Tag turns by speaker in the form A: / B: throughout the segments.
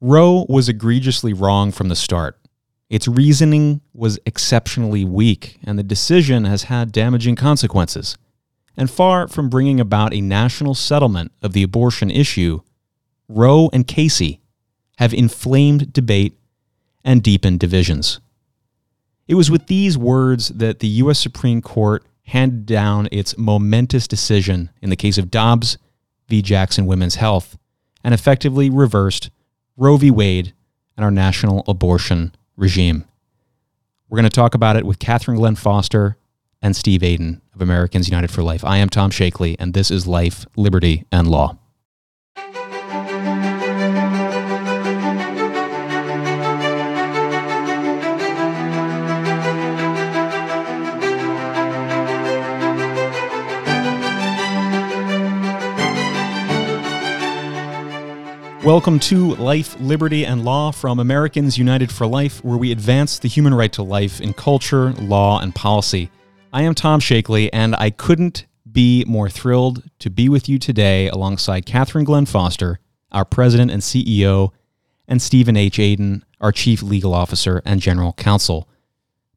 A: Roe was egregiously wrong from the start. Its reasoning was exceptionally weak, and the decision has had damaging consequences. And far from bringing about a national settlement of the abortion issue, Roe and Casey have inflamed debate and deepened divisions. It was with these words that the U.S. Supreme Court handed down its momentous decision in the case of Dobbs v. Jackson Women's Health and effectively reversed Roe v. Wade and our national abortion regime. We're going to talk about it with Catherine Glenn Foster and Steve Aden of Americans United for Life. I am Tom Shakely, and this is Life, Liberty, and Law. Welcome to Life, Liberty, and Law from Americans United for Life, where we advance the human right to life in culture, law, and policy. I am Tom Shakely, and I couldn't be more thrilled to be with you today alongside Catherine Glenn Foster, our president and CEO, and Stephen H. Aden, our chief legal officer and general counsel.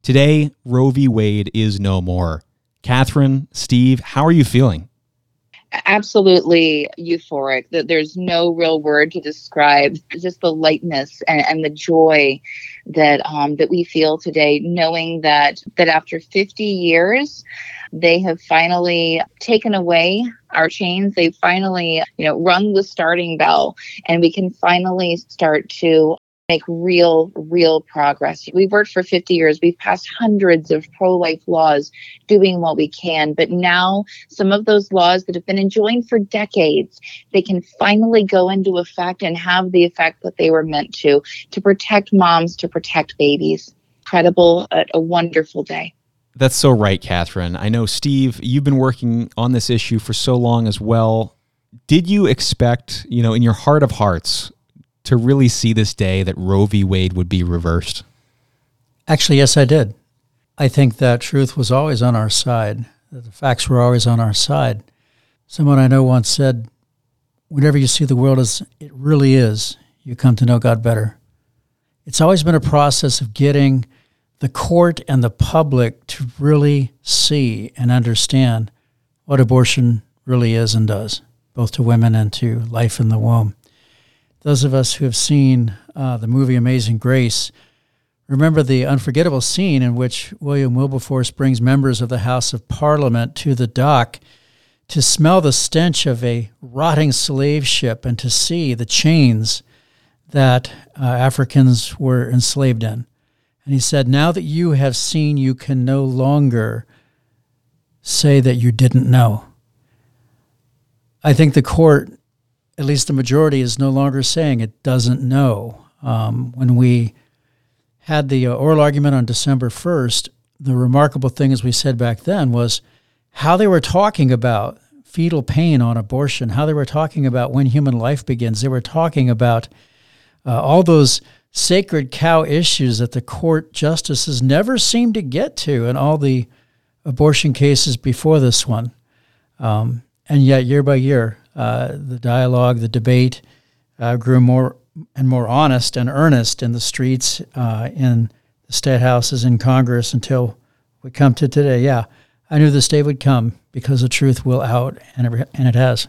A: Today, Roe v. Wade is no more. Catherine, Steve, how are you feeling?
B: Absolutely euphoric that there's no real word to describe just the lightness and, and the joy that um, that we feel today knowing that that after 50 years they have finally taken away our chains. They've finally you know rung the starting bell and we can finally start to make real, real progress. We've worked for 50 years. We've passed hundreds of pro life laws doing what we can. But now, some of those laws that have been enjoined for decades, they can finally go into effect and have the effect that they were meant to to protect moms, to protect babies. Incredible, a, a wonderful day.
A: That's so right, Catherine. I know, Steve, you've been working on this issue for so long as well. Did you expect, you know, in your heart of hearts, to really see this day that Roe v. Wade would be reversed?
C: Actually, yes, I did. I think that truth was always on our side, that the facts were always on our side. Someone I know once said, Whenever you see the world as it really is, you come to know God better. It's always been a process of getting the court and the public to really see and understand what abortion really is and does, both to women and to life in the womb those of us who have seen uh, the movie Amazing Grace remember the unforgettable scene in which William Wilberforce brings members of the House of Parliament to the dock to smell the stench of a rotting slave ship and to see the chains that uh, Africans were enslaved in. And he said, Now that you have seen, you can no longer say that you didn't know. I think the court at least the majority is no longer saying it doesn't know. Um, when we had the uh, oral argument on December 1st, the remarkable thing, as we said back then, was how they were talking about fetal pain on abortion, how they were talking about when human life begins. They were talking about uh, all those sacred cow issues that the court justices never seemed to get to in all the abortion cases before this one. Um, and yet, year by year, uh, the dialogue, the debate uh, grew more and more honest and earnest in the streets, uh, in the state houses, in Congress until we come to today. Yeah, I knew this day would come because the truth will out, and it, and it has.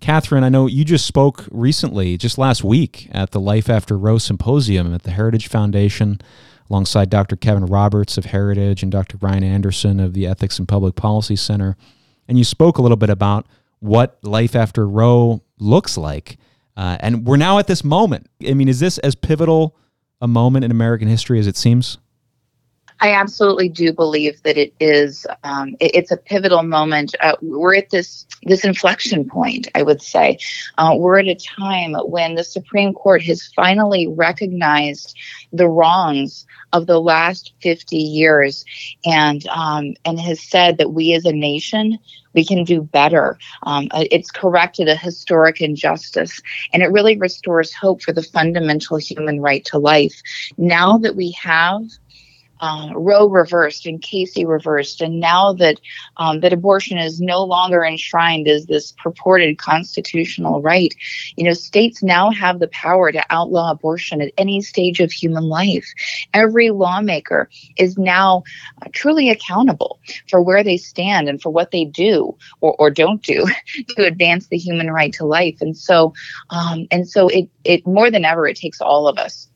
A: Catherine, I know you just spoke recently, just last week, at the Life After Roe Symposium at the Heritage Foundation, alongside Dr. Kevin Roberts of Heritage and Dr. Ryan Anderson of the Ethics and Public Policy Center. And you spoke a little bit about what life after Roe looks like. Uh, and we're now at this moment. I mean, is this as pivotal a moment in American history as it seems?
B: I absolutely do believe that it is. Um, it, it's a pivotal moment. Uh, we're at this this inflection point. I would say uh, we're at a time when the Supreme Court has finally recognized the wrongs of the last 50 years, and um, and has said that we as a nation we can do better. Um, uh, it's corrected a historic injustice, and it really restores hope for the fundamental human right to life. Now that we have uh, Roe reversed and Casey reversed, and now that um, that abortion is no longer enshrined as this purported constitutional right, you know, states now have the power to outlaw abortion at any stage of human life. Every lawmaker is now uh, truly accountable for where they stand and for what they do or, or don't do to advance the human right to life. And so, um, and so it it more than ever, it takes all of us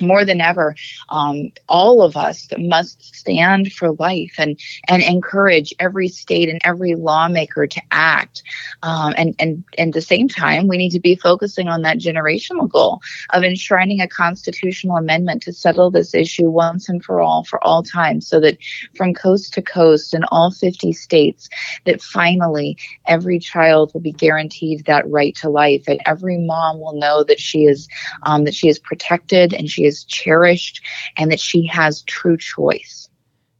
B: more than ever, um, all of us must stand for life and and encourage every state and every lawmaker to act. Um, and and and at the same time, we need to be focusing on that generational goal of enshrining a constitutional amendment to settle this issue once and for all, for all time, so that from coast to coast in all 50 states, that finally every child will be guaranteed that right to life, and every mom will know that she is um, that she is protected and she is cherished and that she has true choice.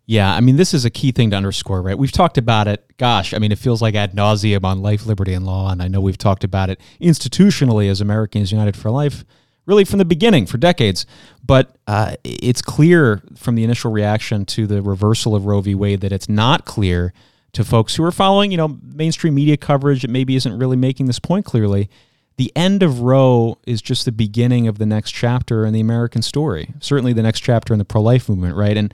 A: Yeah, I mean, this is a key thing to underscore, right? We've talked about it. Gosh, I mean, it feels like ad nauseum on life, liberty, and law, and I know we've talked about it institutionally as Americans United for Life, really from the beginning for decades. But uh, it's clear from the initial reaction to the reversal of Roe v. Wade that it's not clear to folks who are following, you know, mainstream media coverage that maybe isn't really making this point clearly the end of Roe is just the beginning of the next chapter in the American story. Certainly, the next chapter in the pro-life movement, right? And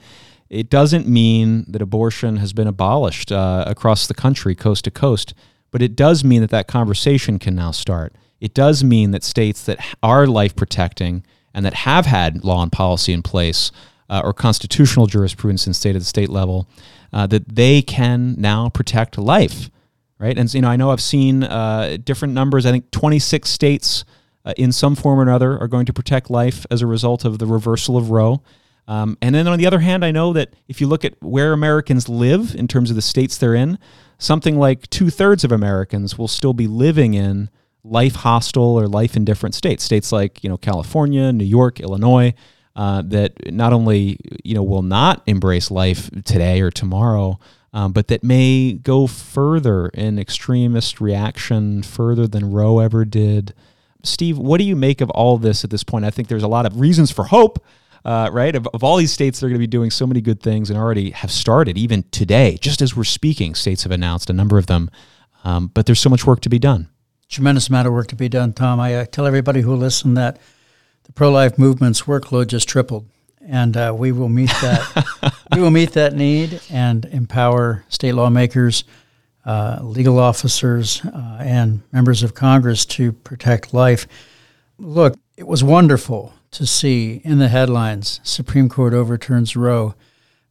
A: it doesn't mean that abortion has been abolished uh, across the country, coast to coast, but it does mean that that conversation can now start. It does mean that states that are life protecting and that have had law and policy in place uh, or constitutional jurisprudence in state at the state level, uh, that they can now protect life right? And you know, I know I've seen uh, different numbers. I think 26 states, uh, in some form or another, are going to protect life as a result of the reversal of Roe. Um, and then on the other hand, I know that if you look at where Americans live in terms of the states they're in, something like two thirds of Americans will still be living in life hostile or life indifferent states. States like you know California, New York, Illinois. Uh, that not only you know will not embrace life today or tomorrow, um, but that may go further in extremist reaction, further than Roe ever did. Steve, what do you make of all this at this point? I think there's a lot of reasons for hope, uh, right? Of, of all these states, they're going to be doing so many good things and already have started, even today, just as we're speaking, states have announced a number of them. Um, but there's so much work to be done.
C: Tremendous amount of work to be done, Tom. I tell everybody who listen that the pro life movement's workload just tripled and uh, we will meet that. we will meet that need and empower state lawmakers, uh, legal officers, uh, and members of Congress to protect life. Look, it was wonderful to see in the headlines Supreme Court overturns Roe,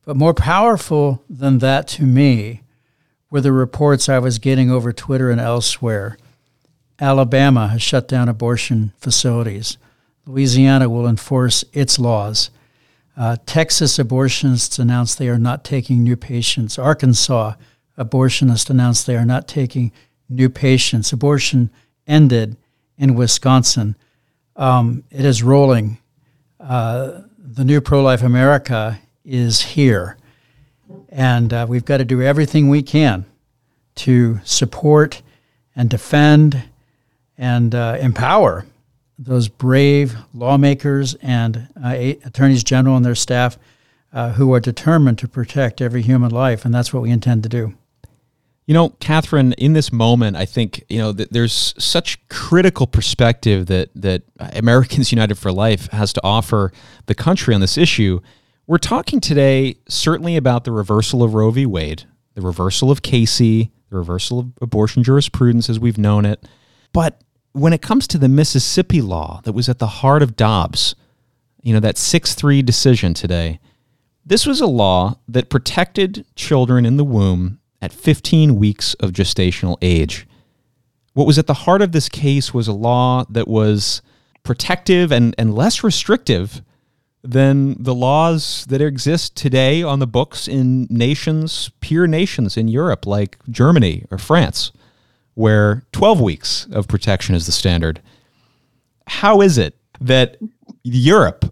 C: but more powerful than that to me were the reports I was getting over Twitter and elsewhere. Alabama has shut down abortion facilities. Louisiana will enforce its laws. Uh, Texas abortionists announced they are not taking new patients. Arkansas abortionists announced they are not taking new patients. Abortion ended in Wisconsin. Um, it is rolling. Uh, the new pro life America is here. And uh, we've got to do everything we can to support and defend and uh, empower those brave lawmakers and uh, attorneys general and their staff uh, who are determined to protect every human life, and that's what we intend to do.
A: You know, Catherine, in this moment, I think you know that there's such critical perspective that that Americans United for Life has to offer the country on this issue. We're talking today certainly about the reversal of Roe v. Wade, the reversal of Casey, the reversal of abortion jurisprudence as we've known it, but when it comes to the Mississippi law that was at the heart of Dobbs, you know, that 6 3 decision today, this was a law that protected children in the womb at 15 weeks of gestational age. What was at the heart of this case was a law that was protective and, and less restrictive than the laws that exist today on the books in nations, peer nations in Europe like Germany or France where 12 weeks of protection is the standard. How is it that Europe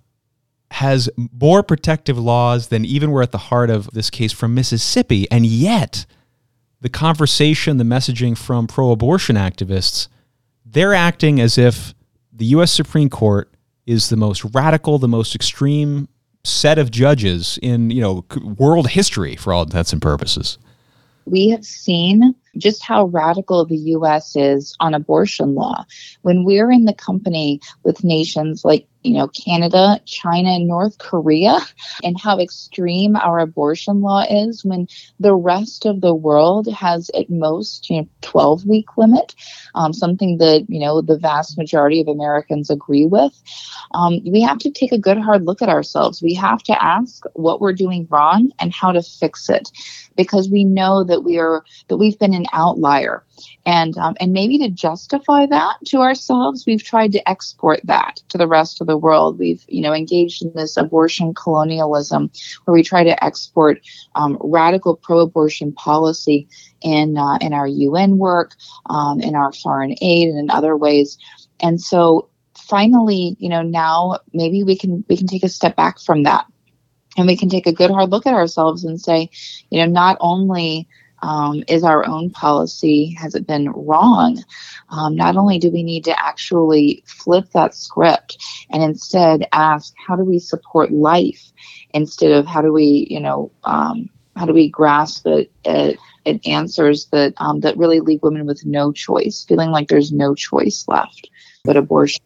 A: has more protective laws than even we're at the heart of this case from Mississippi, and yet the conversation, the messaging from pro abortion activists, they're acting as if the U.S. Supreme Court is the most radical, the most extreme set of judges in you know world history for all intents and purposes.
B: We have seen just how radical the US is on abortion law. When we're in the company with nations like you know, Canada, China, and North Korea, and how extreme our abortion law is when the rest of the world has at most, you know, 12 week limit, um, something that, you know, the vast majority of Americans agree with. Um, we have to take a good hard look at ourselves. We have to ask what we're doing wrong and how to fix it because we know that we are, that we've been an outlier. And um, and maybe to justify that to ourselves we've tried to export that to the rest of the world. We've you know engaged in this abortion colonialism where we try to export um, radical pro-abortion policy in uh, in our UN work um, in our foreign aid and in other ways. And so finally you know now maybe we can we can take a step back from that. And we can take a good hard look at ourselves and say you know not only um, is our own policy has it been wrong? Um, not only do we need to actually flip that script and instead ask how do we support life instead of how do we you know um, how do we grasp it, it, it answers that um, that really leave women with no choice feeling like there's no choice left but abortion.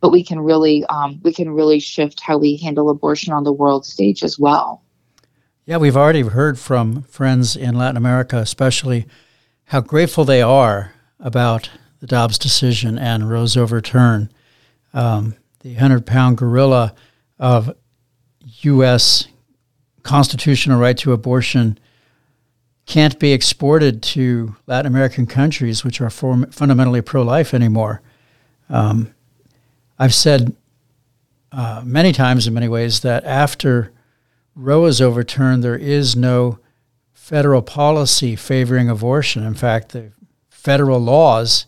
B: But we can really um, we can really shift how we handle abortion on the world stage as well
C: yeah, we've already heard from friends in Latin America, especially, how grateful they are about the Dobbs decision and Roe's overturn. Um, the 100 pound gorilla of U.S. constitutional right to abortion can't be exported to Latin American countries, which are form- fundamentally pro life anymore. Um, I've said uh, many times, in many ways, that after Roe is overturned, there is no federal policy favoring abortion. In fact, the federal laws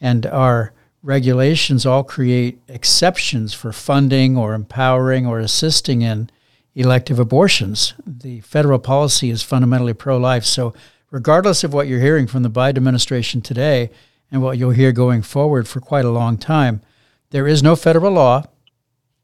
C: and our regulations all create exceptions for funding or empowering or assisting in elective abortions. The federal policy is fundamentally pro life. So, regardless of what you're hearing from the Biden administration today and what you'll hear going forward for quite a long time, there is no federal law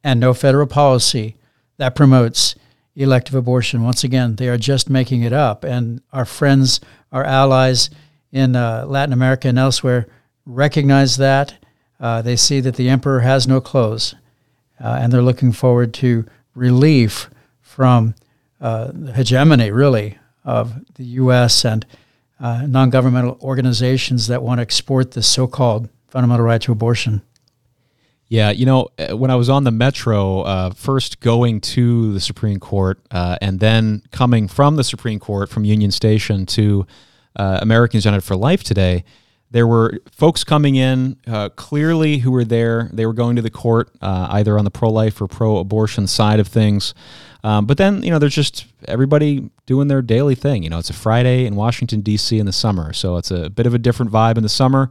C: and no federal policy that promotes elective abortion. Once again, they are just making it up. And our friends, our allies in uh, Latin America and elsewhere recognize that. Uh, they see that the emperor has no clothes, uh, and they're looking forward to relief from uh, the hegemony, really, of the U.S. and uh, non governmental organizations that want to export this so called fundamental right to abortion.
A: Yeah, you know, uh, when I was on the metro, uh, first going to the Supreme Court uh, and then coming from the Supreme Court from Union Station to uh, Americans United for Life today, there were folks coming in uh, clearly who were there. They were going to the court uh, either on the pro life or pro abortion side of things. Um, but then, you know, there's just everybody doing their daily thing. You know, it's a Friday in Washington, D.C. in the summer. So it's a bit of a different vibe in the summer,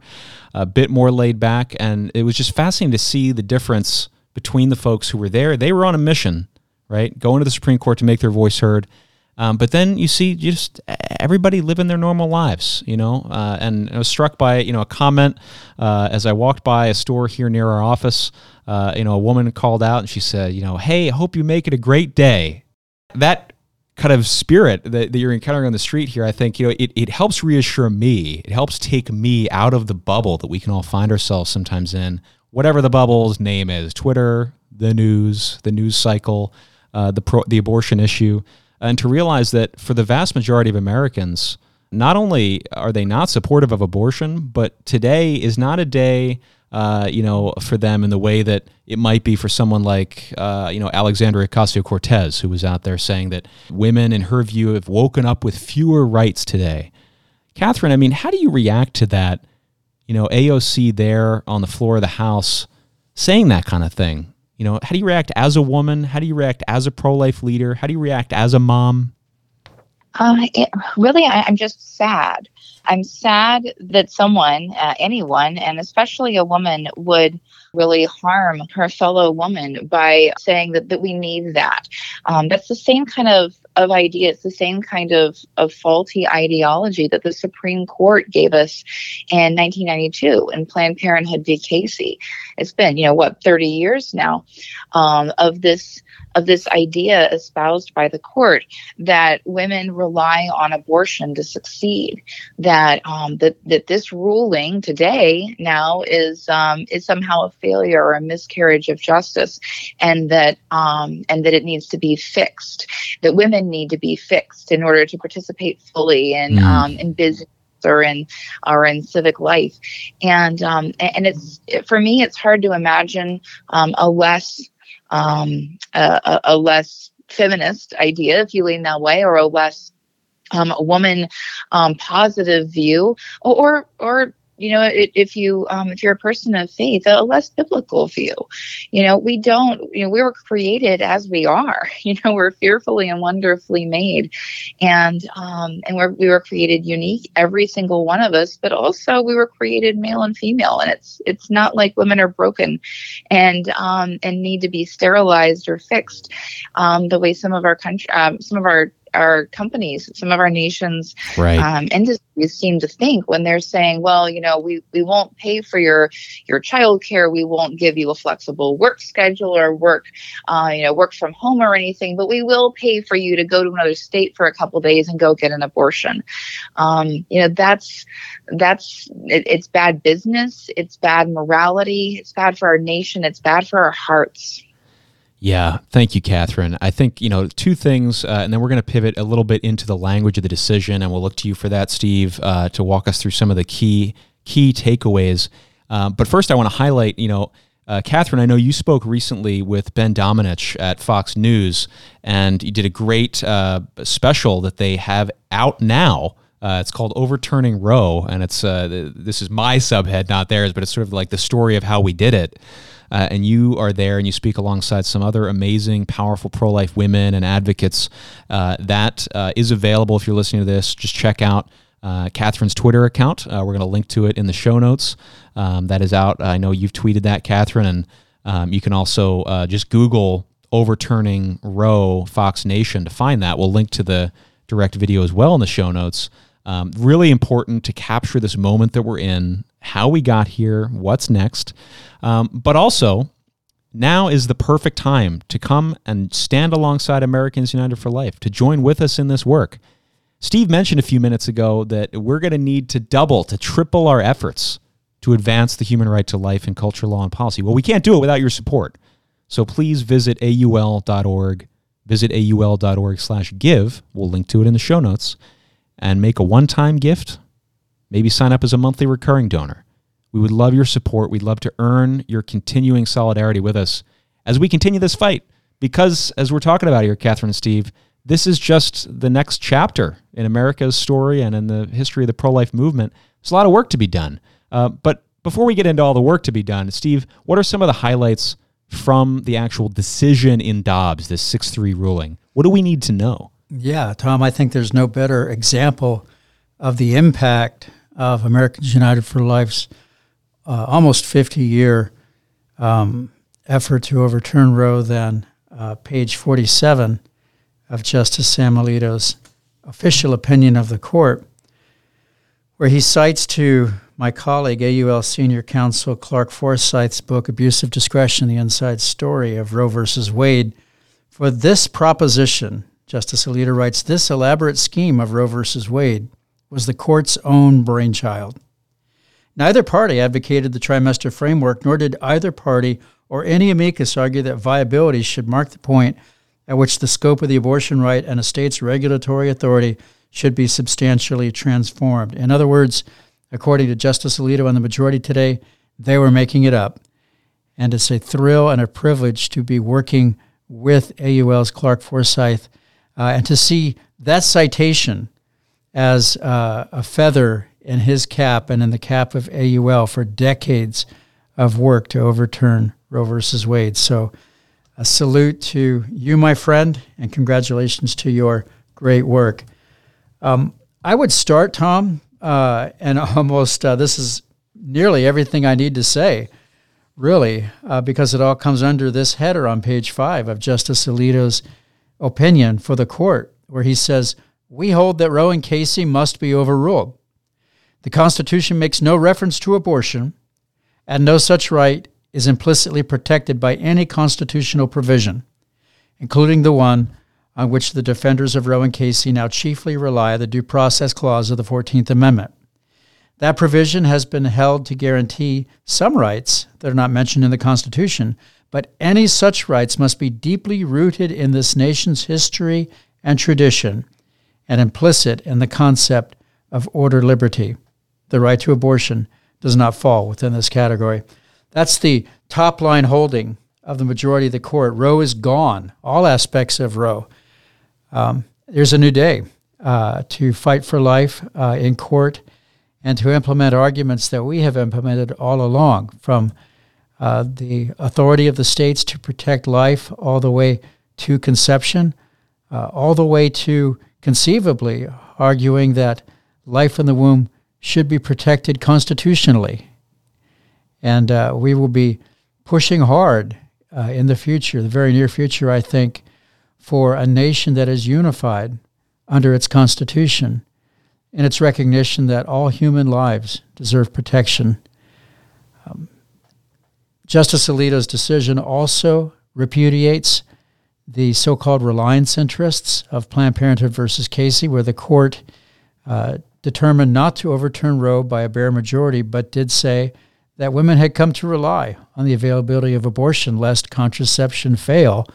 A: a bit more laid back. And it was just fascinating to see the difference between the folks who were there. They were on a mission, right? Going to the Supreme Court to make their voice heard. Um, but then you see just everybody living their normal lives, you know. Uh, and I was struck by you know a comment uh, as I walked by a store here near our office. Uh, you know, a woman called out and she said, you know, hey, I hope you make it a great day. That kind of spirit that, that you're encountering on the street here, I think, you know, it, it helps reassure me. It helps take me out of the bubble that we can all find ourselves sometimes in, whatever the bubble's name is Twitter, the news, the news cycle, uh, the, pro, the abortion issue and to realize that for the vast majority of Americans, not only are they not supportive of abortion, but today is not a day, uh, you know, for them in the way that it might be for someone like, uh, you know, Alexandria Ocasio Cortez, who was out there saying that women, in her view, have woken up with fewer rights today. Catherine, I mean, how do you react to that? You know, AOC there on the floor of the House saying that kind of thing. You know, how do you react as a woman? How do you react as a pro life leader? How do you react as a mom?
B: Uh, it, really, I, am just sad. I'm sad that someone, uh, anyone, and especially a woman, would really harm her fellow woman by saying that, that we need that. Um, that's the same kind of of idea. It's the same kind of, of faulty ideology that the Supreme Court gave us in 1992 in Planned Parenthood v. Casey. It's been, you know, what, 30 years now um, of this of this idea espoused by the court that women rely on abortion to succeed. That um, that that this ruling today now is um, is somehow a failure or a miscarriage of justice, and that um, and that it needs to be fixed. That women need to be fixed in order to participate fully in mm. um, in business or in or in civic life and um, and it's for me it's hard to imagine um, a less um, a, a, less feminist idea, if you lean that way, or a less um, woman um, positive view, or or you know if you um, if you're a person of faith a less biblical view. You know we don't you know we were created as we are. You know we're fearfully and wonderfully made. And um, and we're, we were created unique every single one of us but also we were created male and female. And it's it's not like women are broken and um, and need to be sterilized or fixed. Um, the way some of our country um, some of our our companies, some of our nations right. um, industries seem to think when they're saying, well, you know, we, we won't pay for your your child care, we won't give you a flexible work schedule or work, uh, you know, work from home or anything, but we will pay for you to go to another state for a couple days and go get an abortion. Um, you know, that's that's it, it's bad business, it's bad morality, it's bad for our nation, it's bad for our hearts.
A: Yeah, thank you, Catherine. I think, you know, two things, uh, and then we're going to pivot a little bit into the language of the decision, and we'll look to you for that, Steve, uh, to walk us through some of the key key takeaways. Uh, but first, I want to highlight, you know, uh, Catherine, I know you spoke recently with Ben Domenech at Fox News, and you did a great uh, special that they have out now. Uh, it's called Overturning Roe, and it's this is my subhead, not theirs, but it's sort of like the story of how we did it uh, and you are there and you speak alongside some other amazing, powerful pro life women and advocates. Uh, that uh, is available if you're listening to this. Just check out uh, Catherine's Twitter account. Uh, we're going to link to it in the show notes. Um, that is out. I know you've tweeted that, Catherine, and um, you can also uh, just Google overturning Roe Fox Nation to find that. We'll link to the direct video as well in the show notes. Um, really important to capture this moment that we're in, how we got here, what's next. Um, but also, now is the perfect time to come and stand alongside Americans United for Life, to join with us in this work. Steve mentioned a few minutes ago that we're going to need to double, to triple our efforts to advance the human right to life in culture, law, and policy. Well, we can't do it without your support. So please visit aul.org, visit aul.org slash give. We'll link to it in the show notes and make a one-time gift. Maybe sign up as a monthly recurring donor. We would love your support. We'd love to earn your continuing solidarity with us as we continue this fight. Because, as we're talking about here, Catherine and Steve, this is just the next chapter in America's story and in the history of the pro life movement. There's a lot of work to be done. Uh, but before we get into all the work to be done, Steve, what are some of the highlights from the actual decision in Dobbs, this 6 3 ruling? What do we need to know?
C: Yeah, Tom, I think there's no better example of the impact of Americans United for Life's uh, almost 50 year um, effort to overturn Roe than uh, page 47 of Justice Sam Alito's official opinion of the court, where he cites to my colleague, AUL Senior Counsel Clark Forsyth's book, Abuse of Discretion The Inside Story of Roe versus Wade, for this proposition. Justice Alito writes This elaborate scheme of Roe versus Wade was the court's own brainchild. Neither party advocated the trimester framework, nor did either party or any amicus argue that viability should mark the point at which the scope of the abortion right and a state's regulatory authority should be substantially transformed. In other words, according to Justice Alito and the majority today, they were making it up. And it's a thrill and a privilege to be working with AUL's Clark Forsyth uh, and to see that citation as uh, a feather in his cap and in the cap of AUL for decades of work to overturn Roe versus Wade. So, a salute to you, my friend, and congratulations to your great work. Um, I would start, Tom, uh, and almost uh, this is nearly everything I need to say, really, uh, because it all comes under this header on page five of Justice Alito's opinion for the court. where he says, We hold that Roe and Casey must be overruled. The Constitution makes no reference to abortion, and no such right is implicitly protected by any constitutional provision, including the one on which the defenders of Roe and Casey now chiefly rely, the Due Process Clause of the 14th Amendment. That provision has been held to guarantee some rights that are not mentioned in the Constitution, but any such rights must be deeply rooted in this nation's history and tradition and implicit in the concept of order liberty. The right to abortion does not fall within this category. That's the top line holding of the majority of the court. Roe is gone, all aspects of Roe. Um, there's a new day uh, to fight for life uh, in court and to implement arguments that we have implemented all along from uh, the authority of the states to protect life all the way to conception, uh, all the way to conceivably arguing that life in the womb should be protected constitutionally. And uh, we will be pushing hard uh, in the future, the very near future, I think, for a nation that is unified under its constitution in its recognition that all human lives deserve protection. Um, Justice Alito's decision also repudiates the so called reliance interests of Planned Parenthood versus Casey, where the court uh, determined not to overturn Roe by a bare majority, but did say that women had come to rely on the availability of abortion lest contraception fail.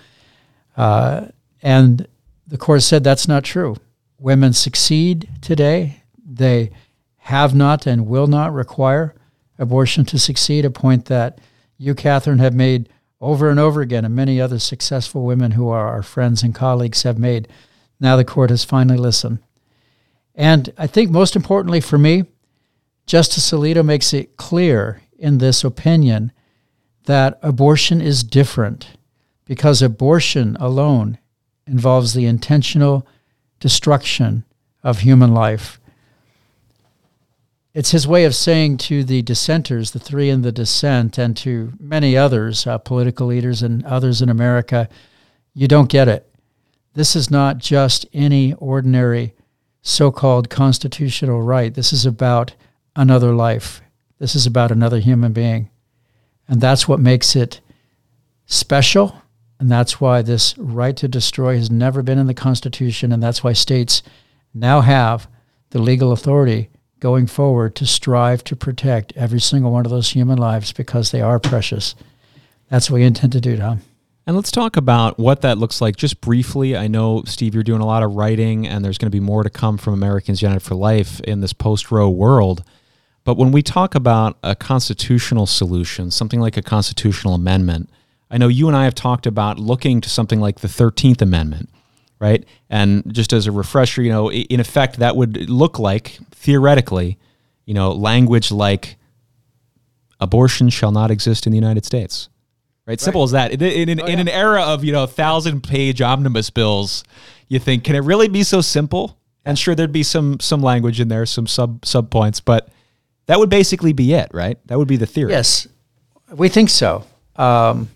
C: Uh, and the court said that's not true. Women succeed today. They have not and will not require abortion to succeed, a point that you, Catherine, have made over and over again, and many other successful women who are our friends and colleagues have made. Now the court has finally listened. And I think most importantly for me, Justice Alito makes it clear in this opinion that abortion is different because abortion alone involves the intentional destruction of human life. It's his way of saying to the dissenters, the three in the dissent, and to many others, uh, political leaders and others in America, you don't get it. This is not just any ordinary so called constitutional right. This is about another life. This is about another human being. And that's what makes it special. And that's why this right to destroy has never been in the Constitution. And that's why states now have the legal authority going forward to strive to protect every single one of those human lives because they are precious. That's what we intend to do, Tom.
A: And let's talk about what that looks like just briefly. I know, Steve, you're doing a lot of writing, and there's going to be more to come from Americans United for Life in this post Roe world. But when we talk about a constitutional solution, something like a constitutional amendment, I know you and I have talked about looking to something like the 13th Amendment, right? And just as a refresher, you know, in effect, that would look like, theoretically, you know, language like abortion shall not exist in the United States Right? Simple as that. In, in, in, oh, yeah. in, an era of, you know, thousand page omnibus bills, you think, can it really be so simple? And sure, there'd be some some language in there, some sub sub points, but that would basically be it, right? That would be the theory.
C: Yes, we think so. Um,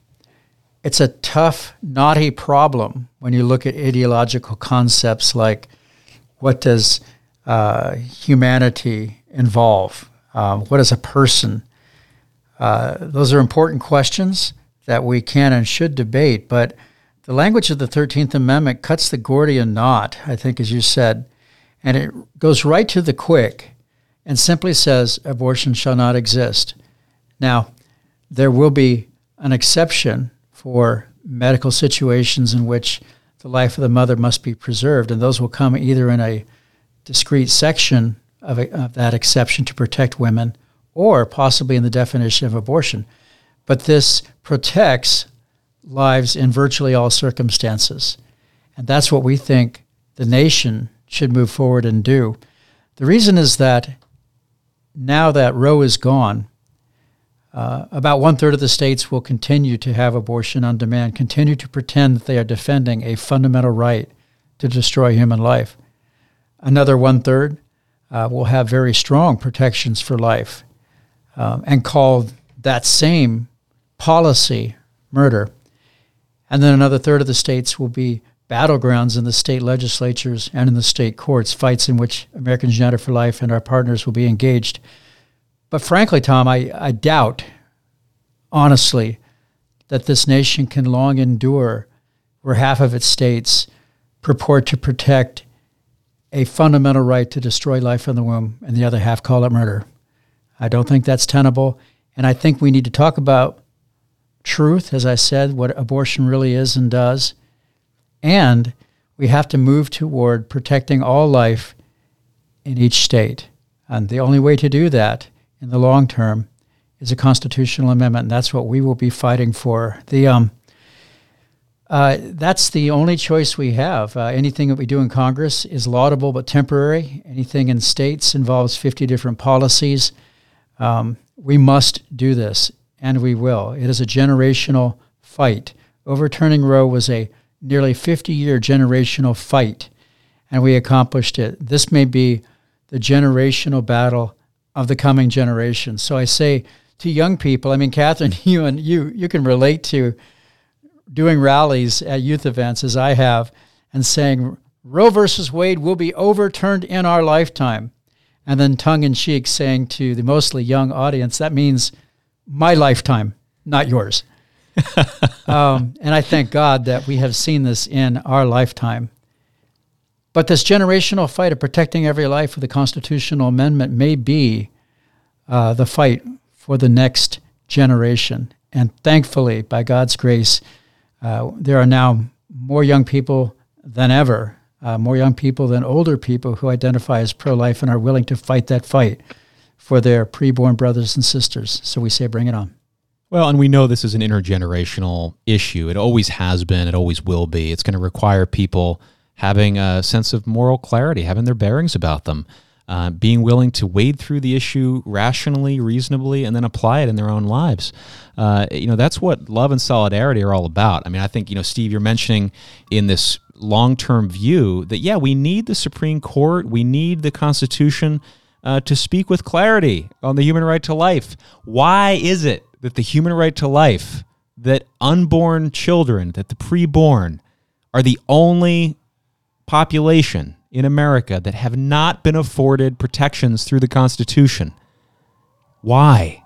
C: it's a tough, knotty problem when you look at ideological concepts like what does uh, humanity involve? Um, what is a person? Uh, those are important questions that we can and should debate. But the language of the 13th Amendment cuts the Gordian knot, I think, as you said, and it goes right to the quick and simply says abortion shall not exist. Now, there will be an exception for medical situations in which the life of the mother must be preserved, and those will come either in a discrete section of, a, of that exception to protect women or possibly in the definition of abortion. But this protects lives in virtually all circumstances. And that's what we think the nation should move forward and do. The reason is that now that Roe is gone, uh, about one third of the states will continue to have abortion on demand, continue to pretend that they are defending a fundamental right to destroy human life. Another one third uh, will have very strong protections for life um, and call that same policy murder. And then another third of the states will be battlegrounds in the state legislatures and in the state courts, fights in which Americans United for Life and our partners will be engaged. But frankly, Tom, I, I doubt, honestly, that this nation can long endure where half of its states purport to protect a fundamental right to destroy life in the womb and the other half call it murder. I don't think that's tenable. And I think we need to talk about truth, as I said, what abortion really is and does. And we have to move toward protecting all life in each state. And the only way to do that in the long term is a constitutional amendment. And that's what we will be fighting for. The, um, uh, that's the only choice we have. Uh, anything that we do in Congress is laudable but temporary. Anything in states involves 50 different policies. Um, we must do this, and we will. It is a generational fight. Overturning Roe was a nearly 50 year generational fight, and we accomplished it. This may be the generational battle of the coming generation. So I say to young people, I mean, Catherine, you and you, you can relate to doing rallies at youth events as I have and saying, Roe versus Wade will be overturned in our lifetime. And then tongue in cheek saying to the mostly young audience, that means my lifetime, not yours. um, and I thank God that we have seen this in our lifetime. But this generational fight of protecting every life with the constitutional amendment may be uh, the fight for the next generation. And thankfully, by God's grace, uh, there are now more young people than ever, uh, more young people than older people who identify as pro life and are willing to fight that fight for their preborn brothers and sisters. So we say, bring it on.
A: Well, and we know this is an intergenerational issue. It always has been, it always will be. It's going to require people having a sense of moral clarity, having their bearings about them uh, being willing to wade through the issue rationally, reasonably, and then apply it in their own lives. Uh, you know, that's what love and solidarity are all about. I mean, I think, you know, Steve, you're mentioning in this long term view that, yeah, we need the Supreme Court, we need the Constitution uh, to speak with clarity on the human right to life. Why is it that the human right to life, that unborn children, that the preborn, are the only population in America that have not been afforded protections through the Constitution. Why?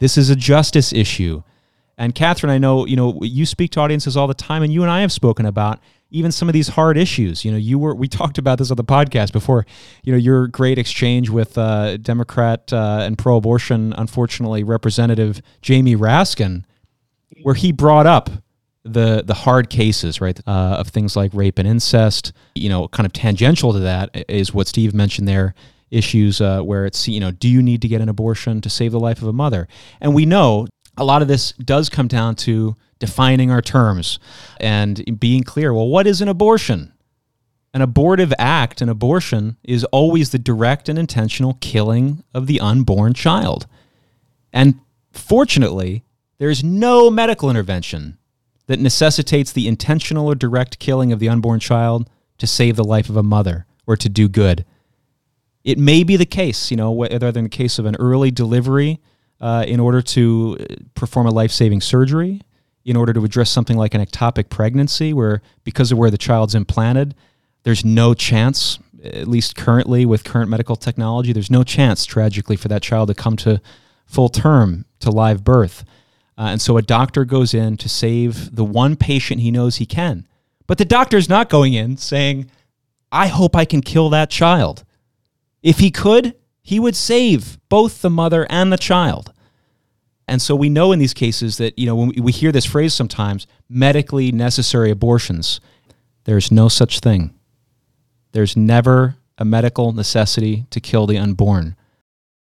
A: This is a justice issue. And Catherine, I know you know you speak to audiences all the time, and you and I have spoken about even some of these hard issues. You know, you were we talked about this on the podcast before. You know, your great exchange with uh, Democrat uh, and pro-abortion, unfortunately, Representative Jamie Raskin, where he brought up the the hard cases, right, uh, of things like rape and incest. You know, kind of tangential to that is what Steve mentioned there. Issues uh, where it's you know, do you need to get an abortion to save the life of a mother? And we know a lot of this does come down to defining our terms and being clear. Well, what is an abortion? An abortive act, an abortion, is always the direct and intentional killing of the unborn child. And fortunately, there's no medical intervention that necessitates the intentional or direct killing of the unborn child to save the life of a mother or to do good. It may be the case, you know, whether in the case of an early delivery uh, in order to uh, perform a life saving surgery, in order to address something like an ectopic pregnancy, where because of where the child's implanted, there's no chance, at least currently with current medical technology, there's no chance, tragically, for that child to come to full term to live birth. Uh, and so a doctor goes in to save the one patient he knows he can. But the doctor's not going in saying, I hope I can kill that child. If he could, he would save both the mother and the child. And so we know in these cases that, you know, when we hear this phrase sometimes, medically necessary abortions, there's no such thing. There's never a medical necessity to kill the unborn.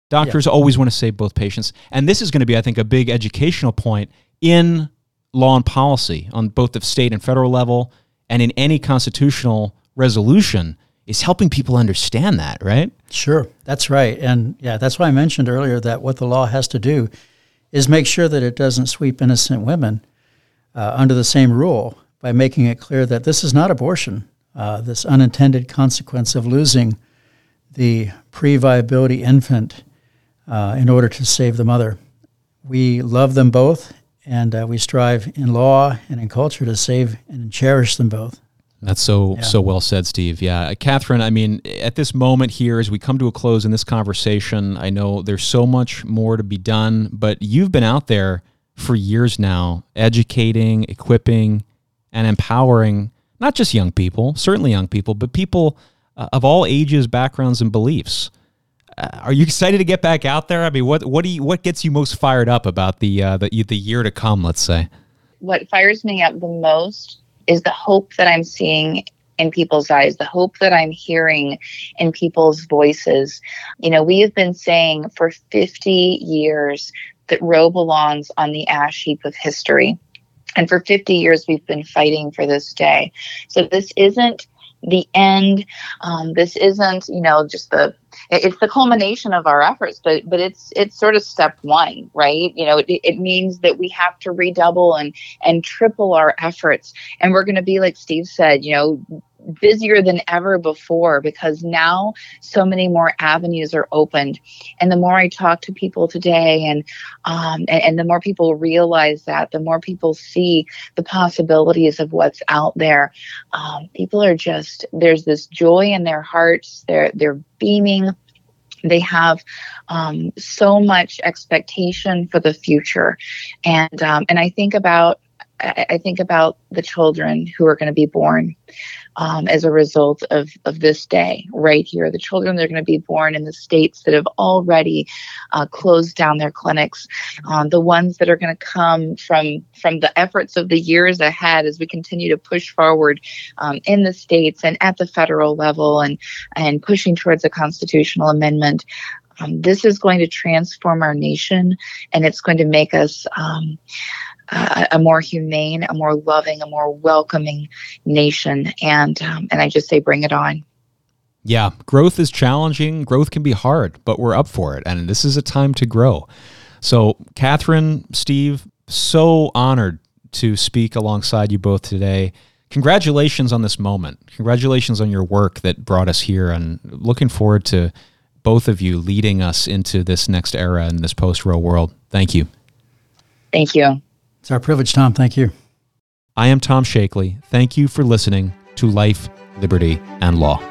A: Doctors yeah. always want to save both patients. And this is going to be, I think, a big educational point in law and policy on both the state and federal level and in any constitutional resolution is helping people understand that, right?
C: Sure, that's right. And yeah, that's why I mentioned earlier that what the law has to do is make sure that it doesn't sweep innocent women uh, under the same rule by making it clear that this is not abortion, uh, this unintended consequence of losing the pre viability infant uh, in order to save the mother. We love them both, and uh, we strive in law and in culture to save and cherish them both.
A: That's so yeah. so well said, Steve. Yeah, Catherine. I mean, at this moment here, as we come to a close in this conversation, I know there's so much more to be done, but you've been out there for years now, educating, equipping, and empowering not just young people, certainly young people, but people uh, of all ages, backgrounds, and beliefs. Uh, are you excited to get back out there? I mean, what what do you, what gets you most fired up about the uh, the the year to come? Let's say.
B: What fires me up the most is the hope that I'm seeing in people's eyes, the hope that I'm hearing in people's voices. You know, we have been saying for 50 years that Roe belongs on the ash heap of history. And for 50 years, we've been fighting for this day. So this isn't the end. Um, this isn't, you know, just the it's the culmination of our efforts but but it's it's sort of step one right? You know it, it means that we have to redouble and and triple our efforts. And we're going to be like steve said you know busier than ever before because now so many more avenues are opened. And the more i talk to people today and um, and, and, the more people realize that the more people see the possibilities of what's out there um, people are just there's this joy in their hearts. They're they're beaming. They have um, so much expectation for the future. And um, and i think about I think about the children who are going to be born um, as a result of, of this day right here. The children that are going to be born in the states that have already uh, closed down their clinics, um, the ones that are going to come from from the efforts of the years ahead as we continue to push forward um, in the states and at the federal level and and pushing towards a constitutional amendment. Um, this is going to transform our nation and it's going to make us um, uh, a more humane, a more loving, a more welcoming nation. And um, and I just say, bring it on.
A: Yeah, growth is challenging. Growth can be hard, but we're up for it, and this is a time to grow. So, Catherine, Steve, so honored to speak alongside you both today. Congratulations on this moment. Congratulations on your work that brought us here, and looking forward to both of you leading us into this next era in this post Roe world. Thank you.
B: Thank you.
C: It's our privilege, Tom. Thank you.
A: I am Tom Shakely. Thank you for listening to Life, Liberty, and Law.